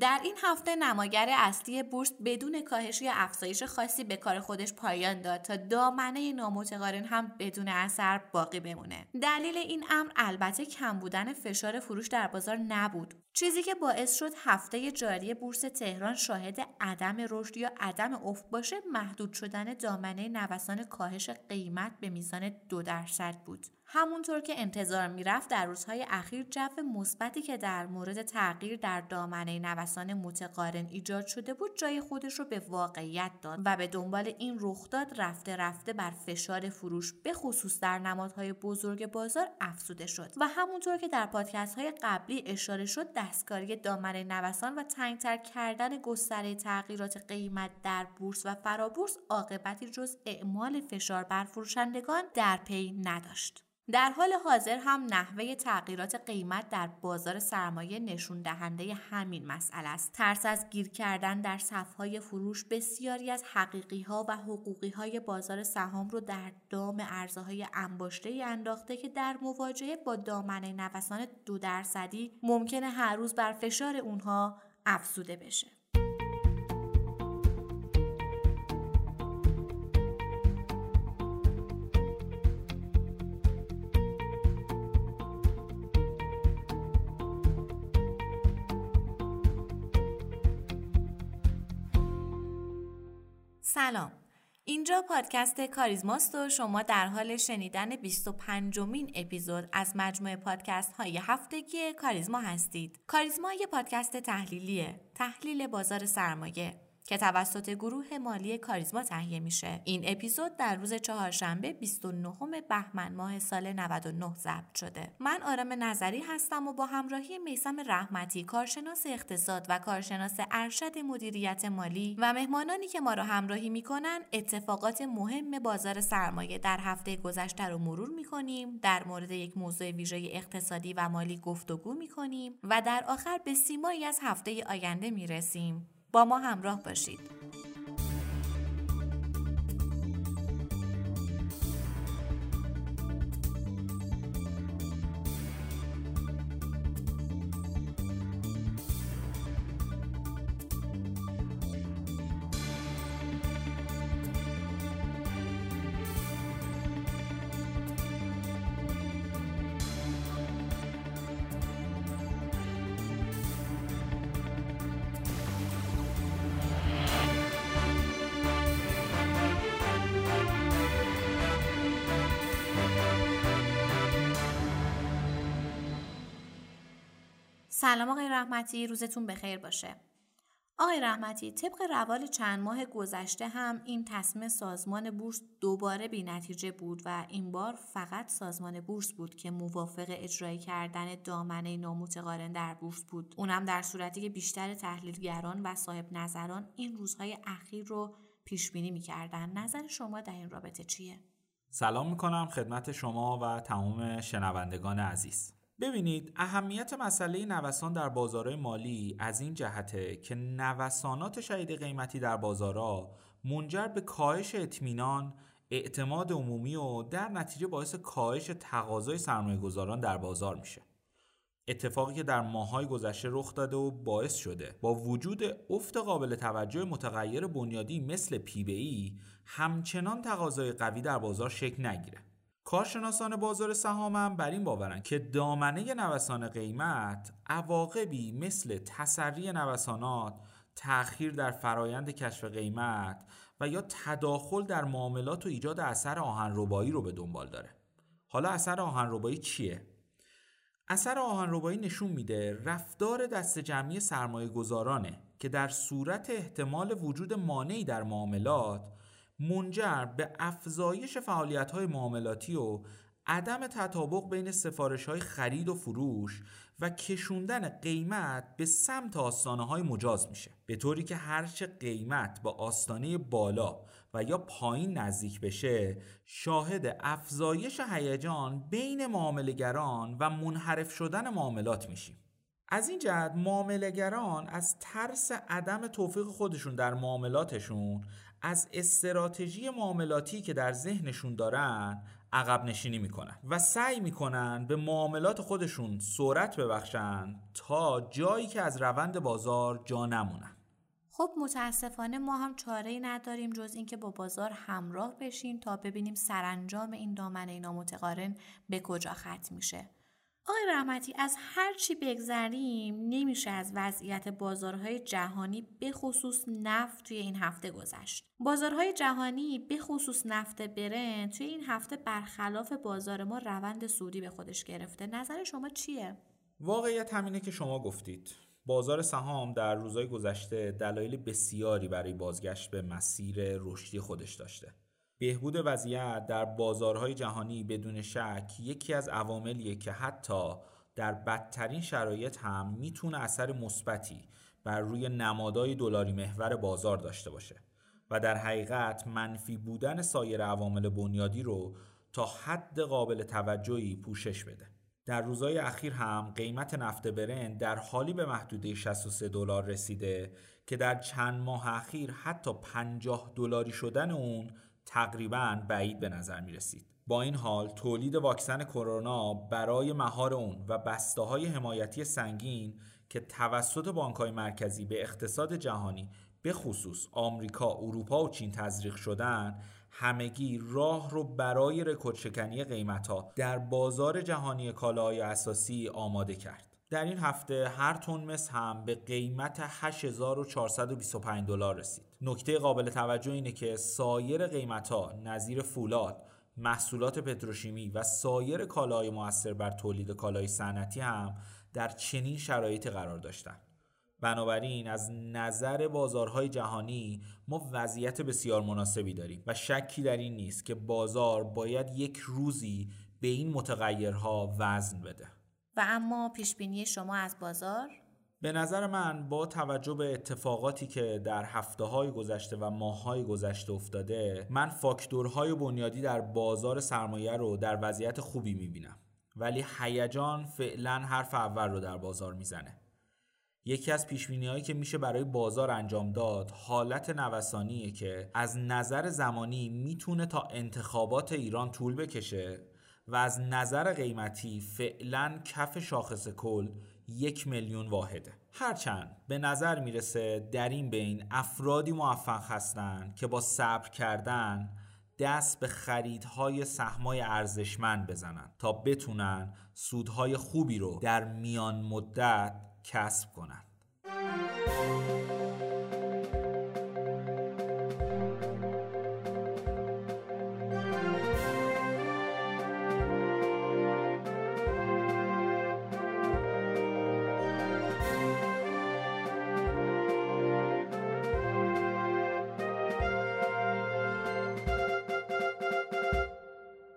در این هفته نماگر اصلی بورس بدون کاهش یا افزایش خاصی به کار خودش پایان داد تا دامنه نامتقارن هم بدون اثر باقی بمونه. دلیل این امر البته کم بودن فشار فروش در بازار نبود چیزی که باعث شد هفته جاری بورس تهران شاهد عدم رشد یا عدم افت باشه محدود شدن دامنه نوسان کاهش قیمت به میزان دو درصد بود. همونطور که انتظار می‌رفت در روزهای اخیر جو مثبتی که در مورد تغییر در دامنه نوسان متقارن ایجاد شده بود جای خودش رو به واقعیت داد و به دنبال این رخداد رفته رفته بر فشار فروش به خصوص در نمادهای بزرگ بازار افزوده شد. و همونطور که در پادکست های قبلی اشاره شد دستکاری دامنه نوسان و تنگتر کردن گستره تغییرات قیمت در بورس و فرابورس عاقبتی جز اعمال فشار بر فروشندگان در پی نداشت. در حال حاضر هم نحوه تغییرات قیمت در بازار سرمایه نشون دهنده همین مسئله است. ترس از گیر کردن در صفهای فروش بسیاری از حقیقی ها و حقوقی های بازار سهام رو در دام ارزهای انباشته ای انداخته که در مواجهه با دامنه نوسان دو درصدی ممکنه هر روز بر فشار اونها افزوده بشه. سلام اینجا پادکست کاریزماست و شما در حال شنیدن 25 مین اپیزود از مجموعه پادکست های هفتگی کاریزما هستید. کاریزما یه پادکست تحلیلیه. تحلیل بازار سرمایه. که توسط گروه مالی کاریزما تهیه میشه. این اپیزود در روز چهارشنبه 29 بهمن ماه سال 99 ضبط شده. من آرام نظری هستم و با همراهی میسم رحمتی کارشناس اقتصاد و کارشناس ارشد مدیریت مالی و مهمانانی که ما را همراهی می‌کنن اتفاقات مهم بازار سرمایه در هفته گذشته رو مرور می‌کنیم. در مورد یک موضوع ویژه اقتصادی و مالی گفتگو می‌کنیم و در آخر به سیمایی از هفته آینده می‌رسیم. با ما همراه باشید. سلام آقای رحمتی روزتون بخیر باشه. آقای رحمتی طبق روال چند ماه گذشته هم این تصمیم سازمان بورس دوباره بی نتیجه بود و این بار فقط سازمان بورس بود که موافق اجرای کردن دامنه نامتقارن در بورس بود. اونم در صورتی که بیشتر تحلیلگران و صاحب نظران این روزهای اخیر رو پیش بینی می‌کردن. نظر شما در این رابطه چیه؟ سلام می‌کنم خدمت شما و تمام شنوندگان عزیز. ببینید اهمیت مسئله نوسان در بازارهای مالی از این جهته که نوسانات شدید قیمتی در بازارها منجر به کاهش اطمینان اعتماد عمومی و در نتیجه باعث کاهش تقاضای سرمایه گذاران در بازار میشه. اتفاقی که در ماهای گذشته رخ داده و باعث شده با وجود افت قابل توجه متغیر بنیادی مثل پی بی همچنان تقاضای قوی در بازار شکل نگیره. کارشناسان بازار سهام بر این باورند که دامنه نوسان قیمت عواقبی مثل تسری نوسانات تأخیر در فرایند کشف قیمت و یا تداخل در معاملات و ایجاد اثر آهنربایی رو به دنبال داره. حالا اثر آهنربایی چیه؟ اثر آهنربایی نشون میده رفتار دست جمعی سرمایه گذارانه که در صورت احتمال وجود مانعی در معاملات منجر به افزایش فعالیت های معاملاتی و عدم تطابق بین سفارش های خرید و فروش و کشوندن قیمت به سمت آستانه های مجاز میشه. به طوری که هرچه قیمت با آستانه بالا و یا پایین نزدیک بشه شاهد افزایش هیجان بین معاملگران و منحرف شدن معاملات میشیم. از این جهت معاملهگران از ترس عدم توفیق خودشون در معاملاتشون از استراتژی معاملاتی که در ذهنشون دارن عقب نشینی می‌کنن و سعی می‌کنن به معاملات خودشون سرعت ببخشن تا جایی که از روند بازار جا نمونن. خب متاسفانه ما هم چاره ای نداریم جز اینکه با بازار همراه بشیم تا ببینیم سرانجام این دامنه نامتقارن به کجا ختم میشه. آقای رحمتی از هر چی بگذریم نمیشه از وضعیت بازارهای جهانی به خصوص نفت توی این هفته گذشت. بازارهای جهانی به خصوص نفت برن توی این هفته برخلاف بازار ما روند سودی به خودش گرفته. نظر شما چیه؟ واقعیت همینه که شما گفتید. بازار سهام در روزهای گذشته دلایل بسیاری برای بازگشت به مسیر رشدی خودش داشته. بهبود وضعیت در بازارهای جهانی بدون شک یکی از عواملیه که حتی در بدترین شرایط هم می‌تونه اثر مثبتی بر روی نمادهای دلاری محور بازار داشته باشه و در حقیقت منفی بودن سایر عوامل بنیادی رو تا حد قابل توجهی پوشش بده. در روزهای اخیر هم قیمت نفت برند در حالی به محدوده 63 دلار رسیده که در چند ماه اخیر حتی 50 دلاری شدن اون تقریبا بعید به نظر می رسید. با این حال تولید واکسن کرونا برای مهار اون و بسته های حمایتی سنگین که توسط بانک های مرکزی به اقتصاد جهانی به خصوص آمریکا، اروپا و چین تزریق شدن همگی راه رو برای رکورد شکنی قیمت ها در بازار جهانی کالاهای اساسی آماده کرد. در این هفته هر تن مس هم به قیمت 8425 دلار رسید. نکته قابل توجه اینه که سایر قیمت ها نظیر فولاد، محصولات پتروشیمی و سایر کالاهای موثر بر تولید کالای صنعتی هم در چنین شرایطی قرار داشتند. بنابراین از نظر بازارهای جهانی ما وضعیت بسیار مناسبی داریم و شکی در این نیست که بازار باید یک روزی به این متغیرها وزن بده. و اما پیشبینی شما از بازار؟ به نظر من با توجه به اتفاقاتی که در هفته های گذشته و ماه های گذشته افتاده من فاکتورهای بنیادی در بازار سرمایه رو در وضعیت خوبی می‌بینم. ولی هیجان فعلا حرف اول رو در بازار می‌زنه. یکی از پیشبینی هایی که میشه برای بازار انجام داد حالت نوسانیه که از نظر زمانی می‌تونه تا انتخابات ایران طول بکشه و از نظر قیمتی فعلا کف شاخص کل یک میلیون واحده هرچند به نظر می‌رسه در این بین افرادی موفق هستند که با صبر کردن دست به خریدهای سهمای ارزشمند بزنن تا بتونن سودهای خوبی رو در میان مدت کسب کنند.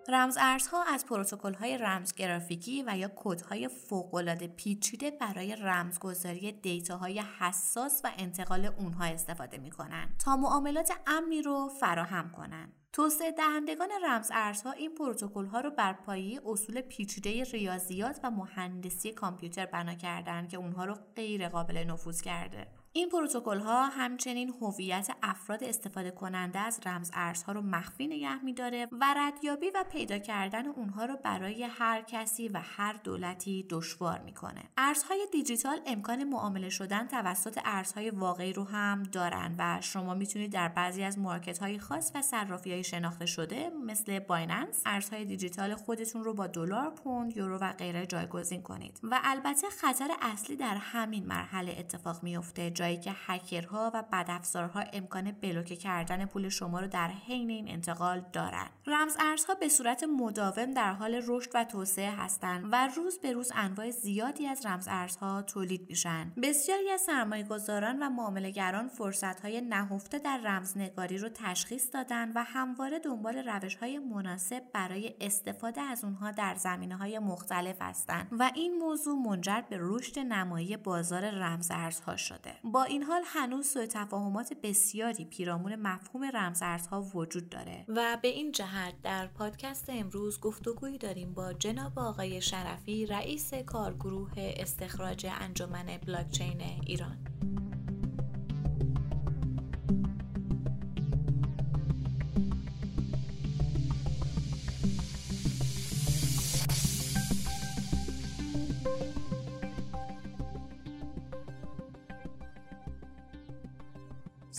رمز ارزها از پروتکل های رمز گرافیکی و یا کدهای فوقالعاده پیچیده برای رمزگذاری دیتاهای حساس و انتقال اونها استفاده می کنند تا معاملات امنی رو فراهم کنند. توسعه دهندگان رمز ارزها این پروتکل ها رو بر پایه اصول پیچیده ریاضیات و مهندسی کامپیوتر بنا کردند که اونها رو غیر قابل نفوذ کرده. این پروتکل ها همچنین هویت افراد استفاده کننده از رمز ارزها رو مخفی نگه میداره و ردیابی و پیدا کردن اونها رو برای هر کسی و هر دولتی دشوار می‌کنه. ارزهای دیجیتال امکان معامله شدن توسط ارزهای واقعی رو هم دارن و شما می‌تونید در بعضی از market های خاص و صرافی های شناخته شده مثل بایننس ارزهای دیجیتال خودتون رو با دلار، پوند، یورو و غیره جایگزین کنید. و البته خطر اصلی در همین مرحله اتفاق میفته جایی که هکرها و بدافزارها امکان بلوکه کردن پول شما رو در حین این انتقال دارند. رمز ارزها به صورت مداوم در حال رشد و توسعه هستند و روز به روز انواع زیادی از رمز ارزها تولید میشن. بسیاری از گذاران و معاملهگران فرصتهای نهفته در رمزنگاری رو تشخیص دادن و همواره دنبال روشهای مناسب برای استفاده از اونها در زمینه های مختلف هستند و این موضوع منجر به رشد نمایی بازار رمز ارزها شده. با این حال هنوز سوء تفاهمات بسیاری پیرامون مفهوم رمزارزها وجود داره. و به این جهت در پادکست امروز گفتگویی داریم با جناب آقای شرفی رئیس کارگروه استخراج انجمن بلاکچین ایران.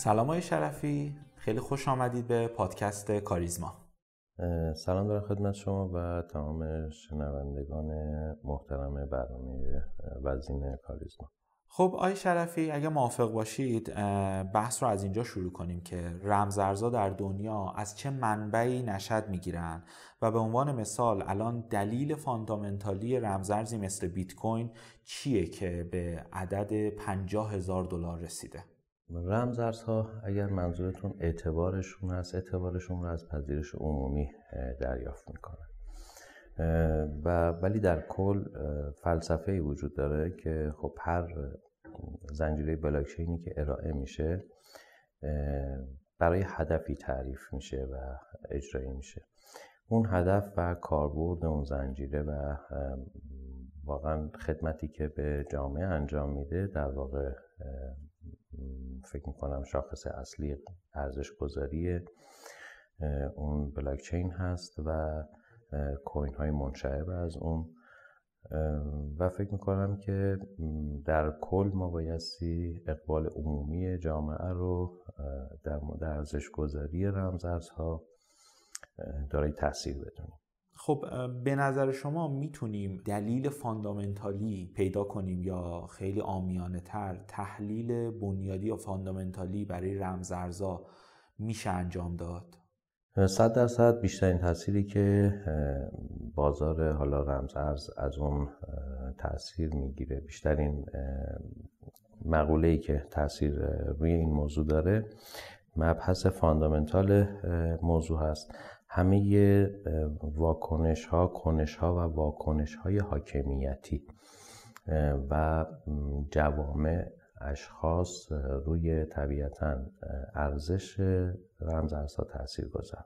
سلام های شرفی. خیلی خوش آمدید به پادکست کاریزما. سلام دارم خدمت شما و تمام شنوندگان محترم برنامه وزین کاریزما. خب آی شرفی اگه موافق باشید بحث رو از اینجا شروع کنیم که رمزارزها در دنیا از چه منبعی نشد می‌گیرن و به عنوان مثال الان دلیل فاندامنتالی رمزارزی مثل بیت کوین چیه که به عدد 50 هزار دلار رسیده؟ رمزارزها اگر منظورتون اعتبارشون هست اعتبارشون رو از پذیرش عمومی دریافت می‌کنن. و ولی در کل فلسفه ای وجود داره که خب هر زنجیره بلاکچینی که ارائه میشه برای هدفی تعریف میشه و اجرایی میشه. اون هدف و کاربرد اون زنجیره و واقعا خدمتی که به جامعه انجام میده در واقع فکر می‌کنم شاخص اصلی ارزش گذاری اون بلاکچین هست و کوین های منشعب از اون. و فکر می‌کنم که در کل ما بایستی اقبال عمومی جامعه رو در مورد ارزش گذاری رمزارزها دارای تاثیر بدونیم. خب به نظر شما می‌تونیم دلیل فاندامنتالی پیدا کنیم یا خیلی آمیانه تر تحلیل بنیادی یا فاندامنتالی برای رمزارزا میشه انجام داد؟ صد درصد بیشترین تأثیری که بازار حالا رمزارز از اون تاثیر می‌گیره بیشترین مقوله ای که تاثیر روی این موضوع داره مبحث فاندامنتال موضوع هست همه واکنش ها کنش ها و واکنش های حاکمیتی و جوامع اشخاص روی طبیعتا ارزش رمزارزها تاثیر گذارن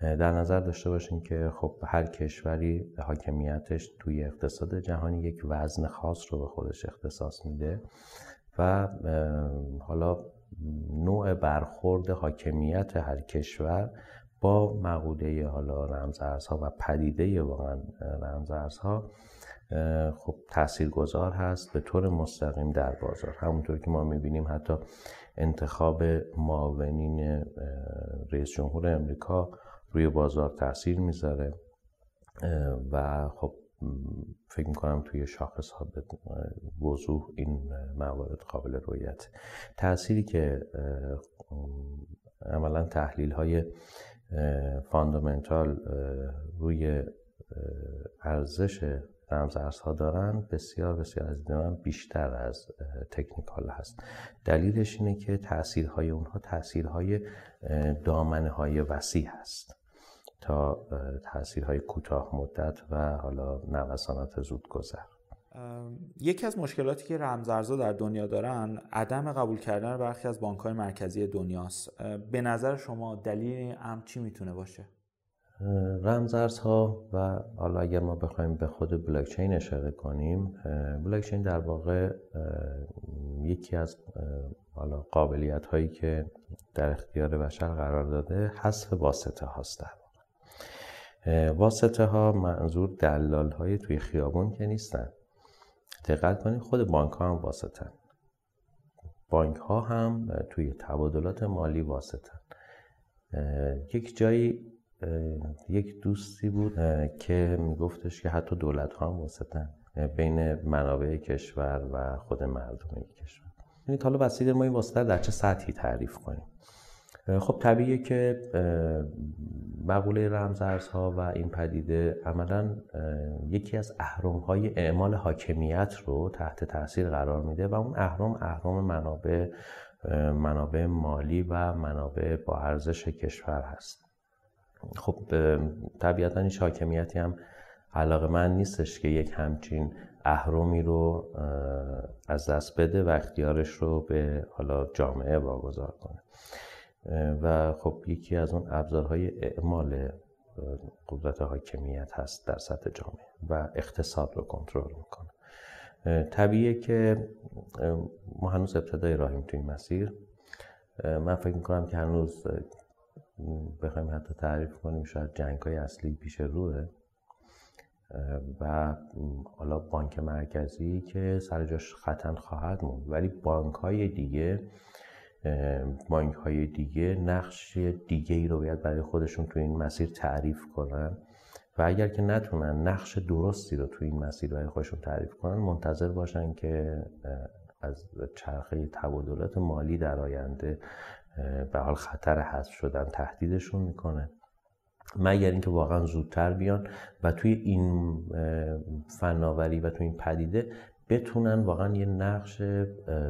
در نظر داشته باشین که خب هر کشوری حاکمیتش توی اقتصاد جهانی یک وزن خاص رو به خودش اختصاص میده و حالا نوع برخورد حاکمیت هر کشور با مقوله حالا رمزارزها و پدیده واقعا رمزارزها خب تاثیرگذار هست به طور مستقیم در بازار. همونطور که ما می‌بینیم حتی انتخاب معاونین رئیس جمهور امریکا روی بازار تاثیر می‌ذاره. و خب فکر می‌کنم توی شاخص ها به وضوح این موارد قابل رویت تأثیری که عملا تحلیل های فاندامنتال روی ارزش رمزارزها دارن. بسیار بسیار از من بیشتر از تکنیکال هست. دلیلش اینه که تاثیرهای اونها تاثیرهای دامنه های وسیع هست تا تاثیرهای کوتاه مدت و حالا نوسانات زود گذر یکی از مشکلاتی که رمزارزها در دنیا دارن عدم قبول کردن برخی از بانک های مرکزی دنیاست. به نظر شما دلیل امر چی می‌تونه باشه؟ رمزارزها و حالا اگر ما بخوایم به خود بلاکچین اشاره کنیم بلاکچین در واقع یکی از حالا قابلیت هایی که در اختیار بشر قرار داده حذف واسطه هاست در واسطه ها منظور دلال های توی خیابون که نیستن. دقت کنید خود بانک ها هم واسطن. بانک ها هم توی تبادلات مالی واسطن. یک جایی یک دوستی بود که میگفتش که حتی دولت ها هم واسطن بین منابع کشور و خود مردم کشور. یعنی حالا وسیله ما این واسطه در چه سطحی تعریف کنیم؟ خب طبیعیه که مقوله رمزارزها و این پدیده عملا یکی از اهرم های اعمال حاکمیت رو تحت تاثیر قرار میده و اون اهرم اهرم منابع منابع مالی و منابع با ارزش کشور هست. خب طبیعتا این حاکمیتی هم علاقه من نیستش که یک همچین اهرمی رو از دست بده و اختیارش رو به حالا جامعه واگذار کنه. و خب یکی از اون ابزارهای اعمال قدرت حاکمیت هست در سطح جامعه و اقتصاد رو کنترل می‌کنه. طبیعیه که ما هنوز ابتدای راهیم توی مسیر. من فکر می‌کنم که هنوز بخوایم حتی تعریف کنیم شاید جنگ های اصلی پیش روه. و حالا بانک مرکزی که سر جاش ختن خواهد موند. ولی بانک های دیگه بانک های دیگه نقش دیگه ای رو باید برای خودشون تو این مسیر تعریف کنن و اگر که نتونن نقش درستی رو تو این مسیر برای خودشون تعریف کنن منتظر باشن که از چرخه تبادلات مالی در آینده به حال خطر حذف شدن تهدیدشون می‌کنه. مگر اینکه واقعا زودتر بیان و توی این فناوری و توی این پدیده بتونن واقعا یه نقش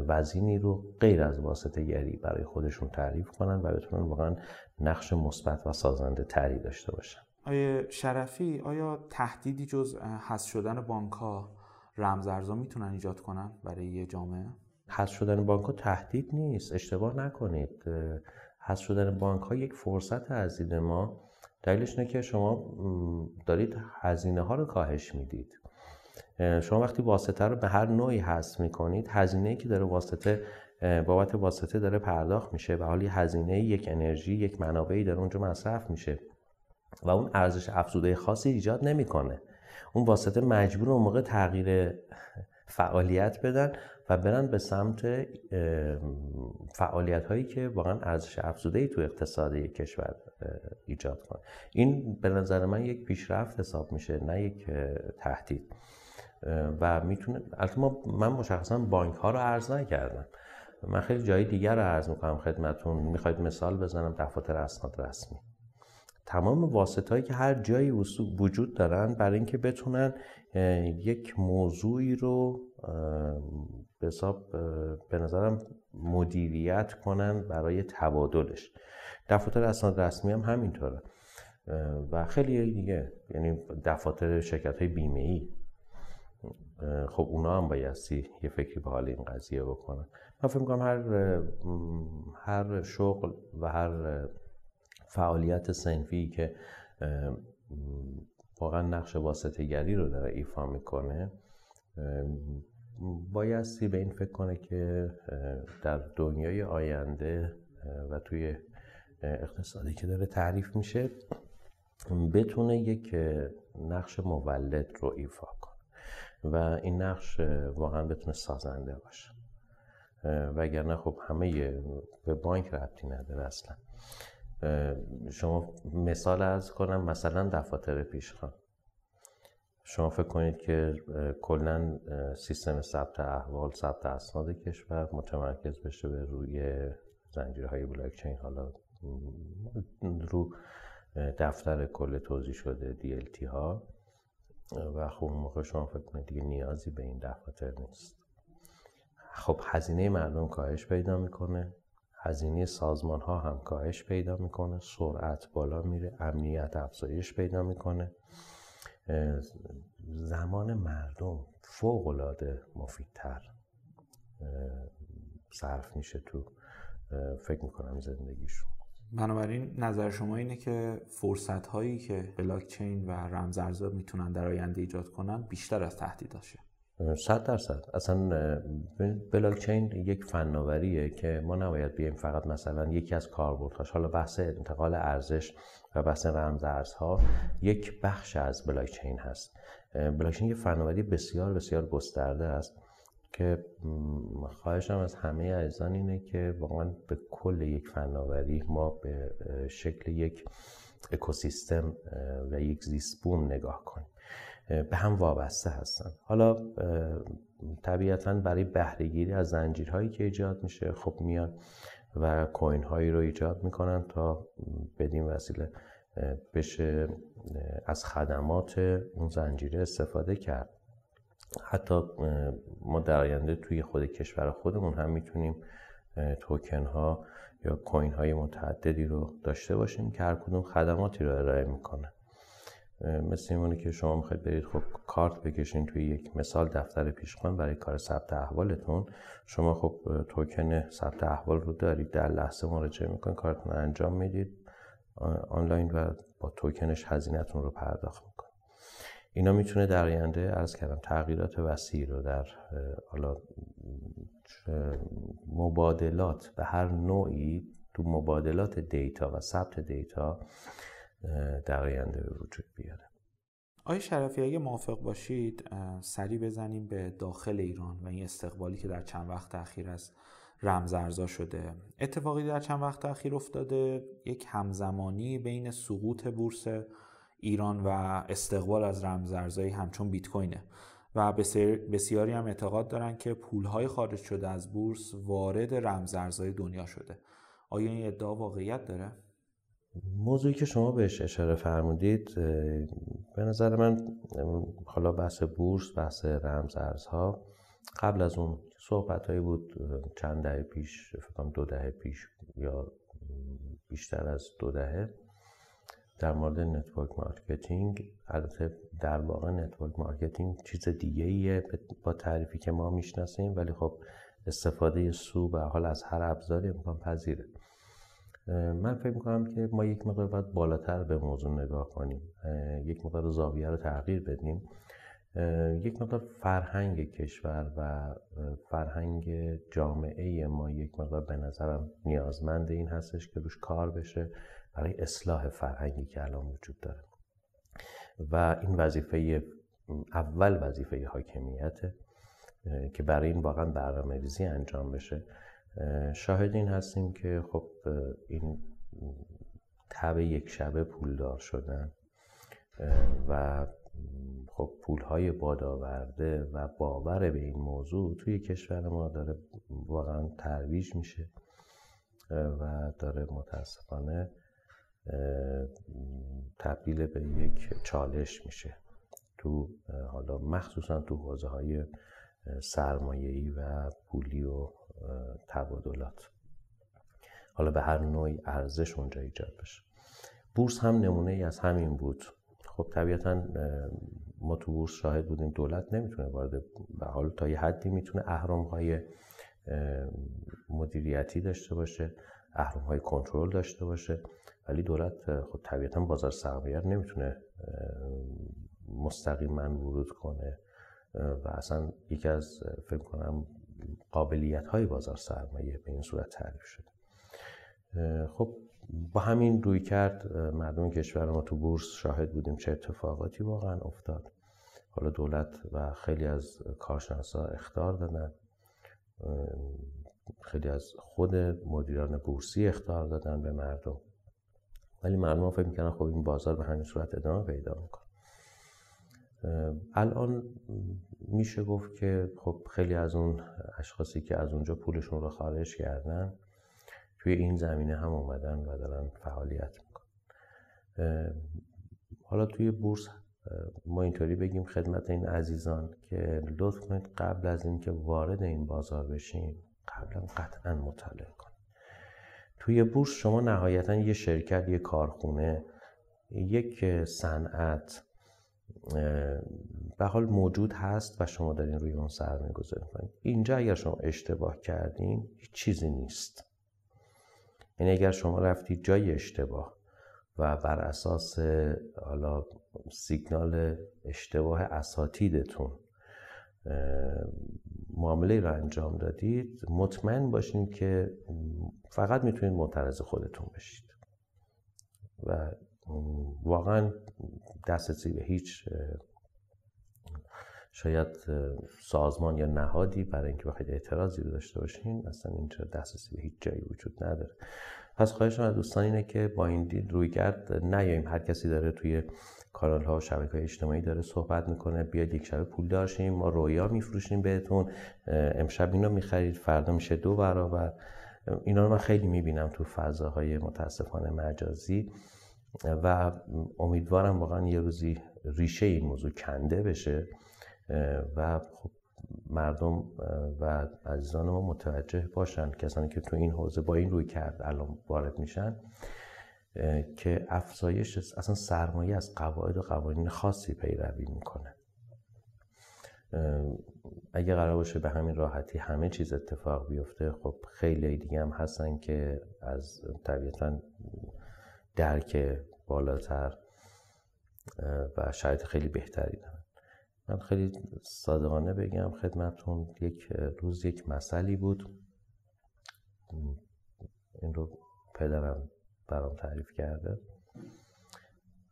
وزینی رو غیر از واسطه گری برای خودشون تعریف کنن و بتونن واقعا نقش مثبت و سازنده تری داشته باشن. آیا شرفی آیا تهدیدی جز حذف شدن بانک ها رمزارزا می‌تونن ایجاد کنن برای یه جامعه؟ حذف شدن بانک ها تهدید نیست. اشتباه نکنید. حذف شدن بانک ها یک فرصت از دید ما دلیلش اینه که شما دارید هزینه ها رو کاهش می‌دید. شما وقتی واسطه رو به هر نوعی حذف می‌کنید هزینه که داره واسطه بابت واسطه داره پرداخت میشه و حالی هزینه یک انرژی یک منابعی داره اونجا مصرف میشه و اون ارزش افزوده خاصی ایجاد نمی‌کنه. اون واسطه مجبور اون موقع تغییر فعالیت بدن و برن به سمت فعالیت هایی که واقعا ارزش افزوده ای تو اقتصاد کشور ایجاد کنه. این به نظر من یک پیشرفت حساب میشه نه یک تهدید. و می‌تونه البته من مشخصا بانک ها رو ارز نکردم. من خیلی جای دیگر رو عرض می‌کنم خدمتون. می‌خواید مثال بزنم؟ دفاتر اسناد رسمی. تمام واسط هایی که هر جایی وجود دارن برای اینکه بتونن یک موضوعی رو به حساب به نظرم مدیریت کنن برای تبادلش. دفاتر اسناد رسمی هم همینطوره. و خیلی دیگه یعنی دفاتر شرکت های بیمه ای خب اونا هم بایستی یه فکری به حال این قضیه بکنن. من فکر می‌کنم هر هر شغل و هر فعالیت سنفی که واقعا نقش واسطه گری رو داره ایفا می‌کنه بایستی به این فکر کنه که در دنیای آینده و توی اقتصادی که داره تعریف میشه بتونه یک نقش مولد رو ایفا کنه. و این نقش واقعا بتونه سازنده باشه. وگرنه خب همه به بانک ربطی نداره اصلا. شما مثال ارز کنم مثلا دفاتر پیشخان. شما فکر کنید که کلا سیستم ثبت احوال ثبت اسناد کشور متمرکز بشه به روی زنجیرهای بلاک چین. حالا رو دفتر کل توضیح شده DLT ها. و خب اون موقع شما فکر کنید دیگه نیازی به این دفاتر نیست. خب هزینه مردم کاهش پیدا می‌کنه هزینه سازمان ها هم کاهش پیدا می‌کنه سرعت بالا میره امنیت افزایش پیدا می‌کنه. زمان مردم فوق العاده مفیدتر صرف میشه تو فکر می‌کنم زندگیشون. بنابراین نظر شما اینه که فرصت هایی که بلاک چین و رمزارزها می‌تونن در آینده ایجاد کنن بیشتر از تهدیداشه صد درصد. اصلا بلاک چین یک فناوریه که ما نباید بیایم فقط مثلا یکی از کاربردهاش حالا بحث انتقال ارزش و بحث رمز ارزها یک بخش از بلاک چین هست. بلاک چین یک فناوری بسیار بسیار گسترده است. که خواهشم از همه عزیزان اینه که واقعا به کل یک فناوری ما به شکل یک اکوسیستم و یک زیستبوم نگاه کنیم. به هم وابسته هستن. حالا طبیعتا برای بهرهگیری از زنجیرهایی که ایجاد میشه خب میان و کوین هایی رو ایجاد می‌کنن تا بدین وسیله بشه از خدمات اون زنجیره استفاده کرد. حتی ما در آینده توی خود کشور خودمون هم می‌تونیم توکن ها یا کوین های متعددی رو داشته باشیم که هر کدوم خدماتی رو ارائه می‌کنه. مثل اینه که شما می‌خواید برید خب کارت بکشین توی یک مثال دفتر پیشخوان برای کار ثبت احوالتون. شما خب توکن ثبت احوال رو دارید در لحظه مراجعه می‌کنید کارتون رو انجام می‌دید آنلاین و با توکنش هزینهتون رو پرداخت می‌کنید. اینا می‌تونه در آینده ارز کردم تغییرات وسیعی رو در حالا مبادلات به هر نوعی تو مبادلات دیتا و ثبت دیتا در آینده به وجود بیاره. آیا شرفی اگه موافق باشید سری بزنیم به داخل ایران و این استقبالی که در چند وقت اخیر از رمزارزا شده. اتفاقی در چند وقت اخیر افتاده یک همزمانی بین سقوط بورس ایران و استقبال از رمزارزهایی همچون بیت کوینه و بسیاری هم اعتقاد دارن که پولهای خارج شده از بورس وارد رمزارزهای دنیا شده. آیا این ادعا واقعیت داره؟ موضوعی که شما بهش اشاره فرمودید به نظر من حالا بحث بورس بحث رمز ارزها قبل از اون صحبت هایی بود چند دهه پیش فکر کنم دو دهه پیش یا بیشتر از دو دهه. در مورد network marketing البته در واقع network marketing چیز دیگه ایه با تعریفی که ما می‌شناسیم ولی خب استفاده سو به حال از هر ابزاری امکان پذیره. من فکر می‌کنم که ما یک مقدار باید بالاتر به موضوع نگاه کنیم. یک مقدار زاویه رو تغییر بدیم. یک مقدار فرهنگ کشور و فرهنگ جامعه ما یک مقدار به نظرم نیازمند این هستش که روش کار بشه. برای اصلاح فرهنگی که الان وجود داره. و این وظیفه اول وظیفه حاکمیته که برای این واقعا برنامه ریزی انجام بشه. شاهد این هستیم که خب این تب یک شبه پولدار شدن و خب پولهای بادآورده و باور به این موضوع توی کشور ما داره واقعا ترویج میشه و داره متاسفانه تبدیل به یک چالش میشه. تو حالا مخصوصا تو حوزه های سرمایه‌ای و پولی و تبادلات. حالا به هر نوعی ارزش اونجا ایجاد بشه. بورس هم نمونه ای از همین بود. خب طبیعتا ما تو بورس شاهد بودیم دولت نمی‌تونه وارد به حال تا یه حدی می‌تونه اهرام های مدیریتی داشته باشه اهرام های کنترل داشته باشه. ولی دولت خب طبیعتا بازار سرمایه نمی‌تونه مستقیما ورود کنه و اصلا یکی از فکر کنم قابلیت های بازار سرمایه به این صورت تعریف شده. خب با همین روی کرد مردم کشور ما تو بورس شاهد بودیم چه اتفاقاتی واقعا افتاد. حالا دولت و خیلی از کارشناسا اختار دادن. خیلی از خود مدیران بورسی اختار دادن به مردم. ولی مردم فکر می‌کنن خب این بازار به همین صورت ادامه پیدا می‌کنه. الان میشه گفت که خب خیلی از اون اشخاصی که از اونجا پولشون رو خارج کردن توی این زمینه هم اومدن و دارن فعالیت می‌کنن. حالا توی بورس ما اینطوری بگیم خدمت این عزیزان که لطف کنید قبل از اینکه وارد این بازار بشین قبلا قطعا مطالعه کنید توی بورس شما نهایتا یه شرکت یه کارخونه یک صنعت به حال موجود هست و شما دارین روی اون سرمایه گذاری کنید اینجا اگر شما اشتباه کردین هیچ چیزی نیست. یعنی اگر شما رفتید جای اشتباه و بر اساس حالا سیگنال اشتباه اساتیدتون معامله رو انجام دادید مطمئن باشین که فقط می‌تونید معترض خودتون بشید. و واقعا دسترسی به هیچ شاید سازمان یا نهادی برای اینکه بخواید اعتراضی رو داشته باشین اصلا اینجا دسترسی به هیچ جایی وجود نداره. پس خواهش از دوستان اینه که با این دید روی کرد نیاییم. هر کسی داره توی کانال ها و شبکه های اجتماعی داره صحبت می‌کنه. بیاد یک شب پول داشتیم ما رویا میفروشیم بهتون. امشب اینو می‌خرید فردا میشه دو برابر. اینا رو من خیلی می‌بینم تو فضاهای متاسفانه مجازی. و امیدوارم واقعا یه روزی ریشه این موضوع کنده بشه. و خب مردم و عزیزان ما متوجه باشن کسانی که تو این حوزه با این روی کرد الان وارد میشن. که افزایش اصلا سرمایه از قواعد و قوانین خاصی پیروی می‌کنه. اگه قرار باشه به همین راحتی همه چیز اتفاق بیفته خب خیلی دیگه هم هستن که از طبیعتا درک بالاتر و شاید خیلی بهتری دارن. من خیلی صادقانه بگم خدمتون یک روز یک مسئله بود. این رو پدرم برام تعریف کرده.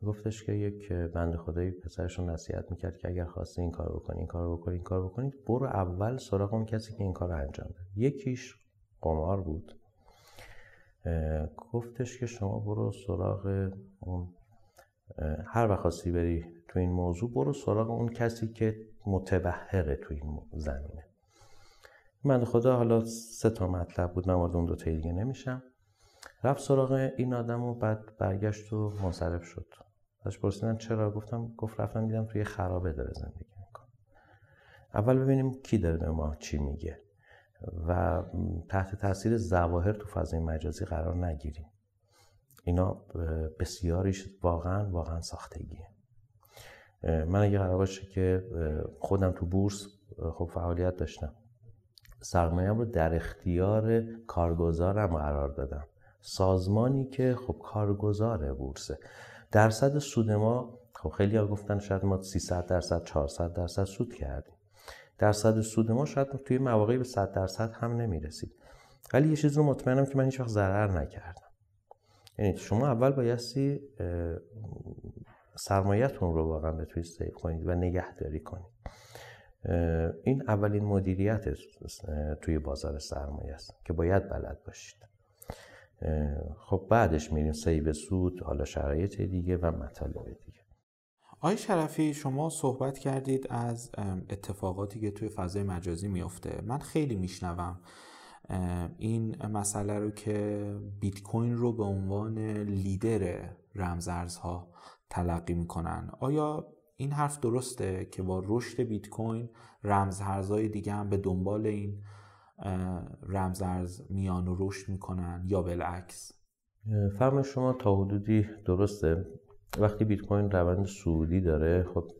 گفتش که یک بند خدایی پسرشون نصیحت می‌کرد که اگر خواستی این کار بکنی این کار بکنی این کار بکنی برو اول سراغ اون کسی که این کار رو انجام ده یکیش قمار بود. گفتش که شما برو سراغ اون هر وقت خواستی بری تو این موضوع برو سراغ اون کسی که متبهره تو این زمینه. من خدا حالا سه تا مطلب بود من اون دو تا دیگه نمیشم. رفت سراغ این آدم و بعد برگشت و منصرف شد. ازش پرسیدن چرا؟ گفتم گفت رفتم دیدم توی خرابه داره زندگی می‌کنه. اول ببینیم کی داره به ما چی میگه و تحت تاثیر زواهر تو فضای مجازی قرار نگیریم. اینا بسیاریش واقعا واقعا ساختگیه. من اگه قرار باشه که خودم تو بورس خب فعالیت داشتم. سرمایه‌ام رو در اختیار کارگزارم قرار دادم. سازمانی که خب کارگزار بورسه. درصد سود ما خب خیلی ها گفتن شاید ما 300 درصد 400 درصد سود کردیم. درصد سود ما شاید توی مواقعی به 100 درصد هم نمی‌رسید. ولی یه چیز رو مطمئنم که من هیچ وقت ضرر نکردم. یعنی شما اول بایستی سرمایتون رو واقعا بتونید سیف کنید و نگهداری کنید. این اولین مدیریت توی بازار سرمایه است که باید بلد باشید. خب بعدش میریم سیب سود حالا شرایط دیگه و مطالب دیگه. آقای شرفی شما صحبت کردید از اتفاقاتی که توی فضای مجازی میافته. من خیلی میشنوم این مسئله رو که بیت کوین رو به عنوان لیدر رمزارزها تلقی می‌کنن. آیا این حرف درسته که با رشد بیت کوین رمزارزهای دیگه هم به دنبال این رمزارز میان و رشد می‌کنن یا بالعکس؟ فرم شما تا حدودی درسته. وقتی بیت کوین روند سعودی داره خب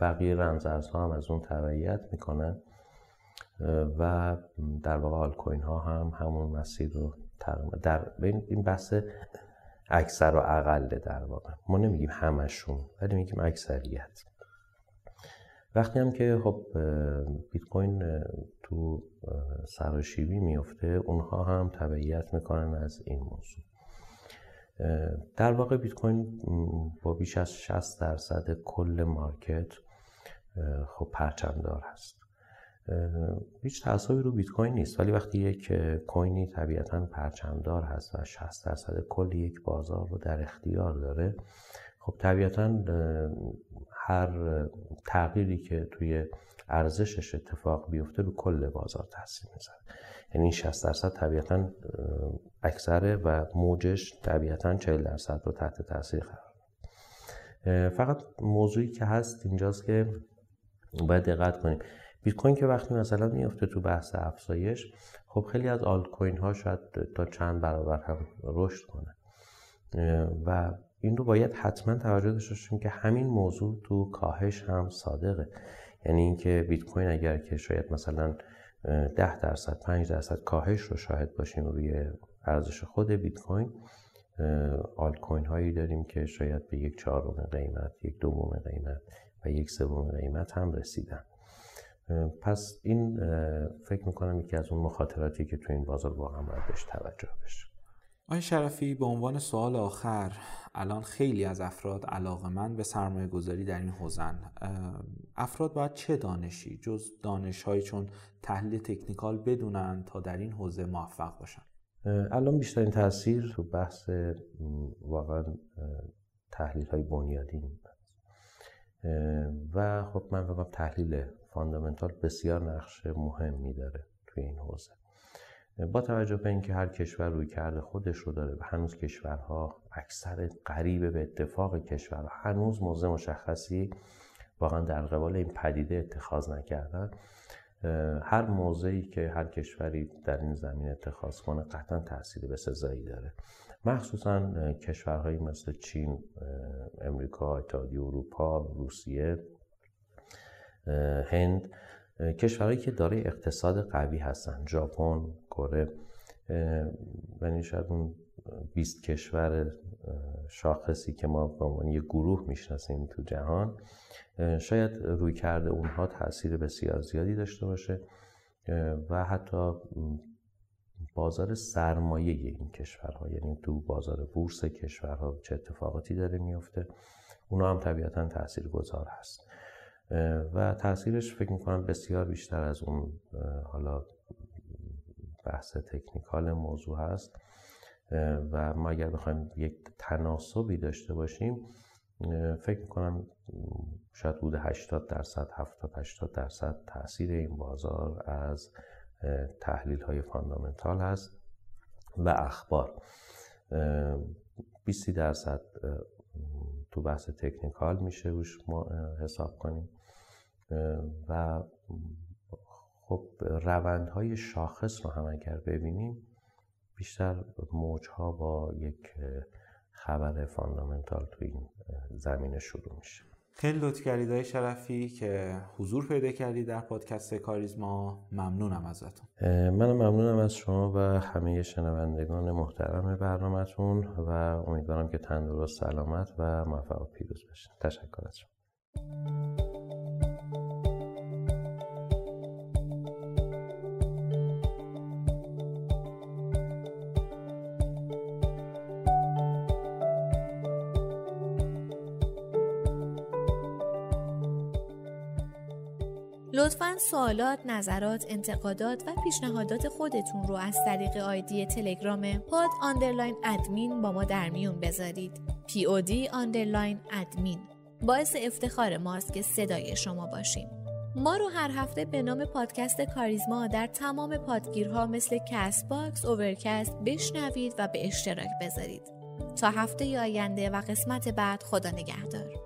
بقیه رمزارزها هم از اون تبعیت می‌کنن. و در واقع آل کوین ها هم همون مسیر رو در این بحث اکثر و اقله در واقع. ما نمیگیم همشون ولی میگیم اکثریت. وقتی هم که خب بیت کوین تو سراشیبی میفته اونها هم تبعیت می‌کنن از این موضوع. در واقع بیت کوین با بیش از 60 درصد کل مارکت خب پرچمدار هست. هیچ تعصبی رو بیت کوین نیست ولی وقتی یک کوینی طبیعتا پرچمدار هست و 60 درصد کل یک بازار رو در اختیار داره خب طبیعتا هر تغییری که توی ارزشش اتفاق بیفته به کل بازار تاثیر می‌ذاره. یعنی 60 درصد طبیعتا اکثره و موجش طبیعتا 40 درصد رو تحت تاثیر قرار فقط موضوعی که هست اینجاست که باید دقت کنیم. بیت کوین که وقتی مثلا میفته تو بحث افزایش خب خیلی از آلت کوین ها شاید تا چند برابر هم رشد کنه. و این رو باید حتما توجه داشته باشیم که همین موضوع تو کاهش هم صادقه. یعنی اینکه بیت کوین اگر که شاید مثلا 10 درصد 5 درصد کاهش رو شاهد باشیم روی ارزش خود بیت کوین آلت کوین هایی داریم که شاید به یک چهارم قیمت یک دوم قیمت و یک سوم قیمت هم رسیدن. پس این فکر می‌کنم یکی از اون مخاطراتی که تو این بازار واقعا باید بهش توجه بشه. آقای شرفی به عنوان سوال آخر الان خیلی از افراد علاقه من به سرمایه گذاری در این حوزن. افراد باید چه دانشی؟ جز دانش های چون تحلیل تکنیکال بدونن تا در این حوزه موفق باشن. الان بیشترین تاثیر تو بحث واقعا تحلیل های بنیادی و خب من بگم تحلیل فاندامنتال بسیار نقش مهمی داره توی این حوزه. با توجه به اینکه هر کشور روی کرده خودش رو داره و هنوز کشورها اکثر قریب به اتفاق کشورها هنوز موضع مشخصی واقعا در قبال این پدیده اتخاذ نکردن هر موضعی که هر کشوری در این زمین اتخاذ کنه قطعا تاثیر به سزایی داره. مخصوصا کشورهایی مثل چین امریکا اتحادیه اروپا روسیه هند کشورهایی که دارای اقتصاد قوی هستن ژاپن کره و شاید اون 20 کشور شاخصی که ما به عنوان یک گروه می‌شناسیم تو جهان شاید روی کرده اونها تاثیر بسیار زیادی داشته باشه و حتی بازار سرمایه این کشورها یعنی تو بازار بورس کشورها چه اتفاقاتی داره میفته اونا هم طبیعتا تأثیر گذار هست و تاثیرش فکر می‌کنم بسیار بیشتر از اون حالا بحث تکنیکال موضوع هست. و ما اگر بخوایم یک تناسبی داشته باشیم فکر می‌کنم شاید بوده 80 درصد 70 80 درصد تاثیر این بازار از تحلیل های فاندامنتال هست و اخبار. 20 درصد تو بحث تکنیکال میشه روش ما حساب کنیم. و خب روندهای شاخص رو هم اگر ببینیم. بیشتر موجها با یک خبر فاندامنتال تو این زمینه شروع میشه. خیلی لطف کردید های شرفی که حضور پیدا کردی در پادکست کاریزما. ممنونم ازتون. من ممنونم از شما و همه شنوندگان محترم برنامهتون و امیدوارم که تندرست سلامت و موفق و پیروز باشین. تشکر از شما. سوالات، نظرات، انتقادات و پیشنهادات خودتون رو از طریق آیدی تلگرام پاد آندرلاین ادمین با ما در میون بذارید. POD underline admin باعث افتخار ماست که صدای شما باشیم. ما رو هر هفته به نام پادکست کاریزما در تمام پادگیرها مثل کست باکس، اوورکست بشنوید و به اشتراک بذارید. تا هفته آینده و قسمت بعد خدا نگهدار.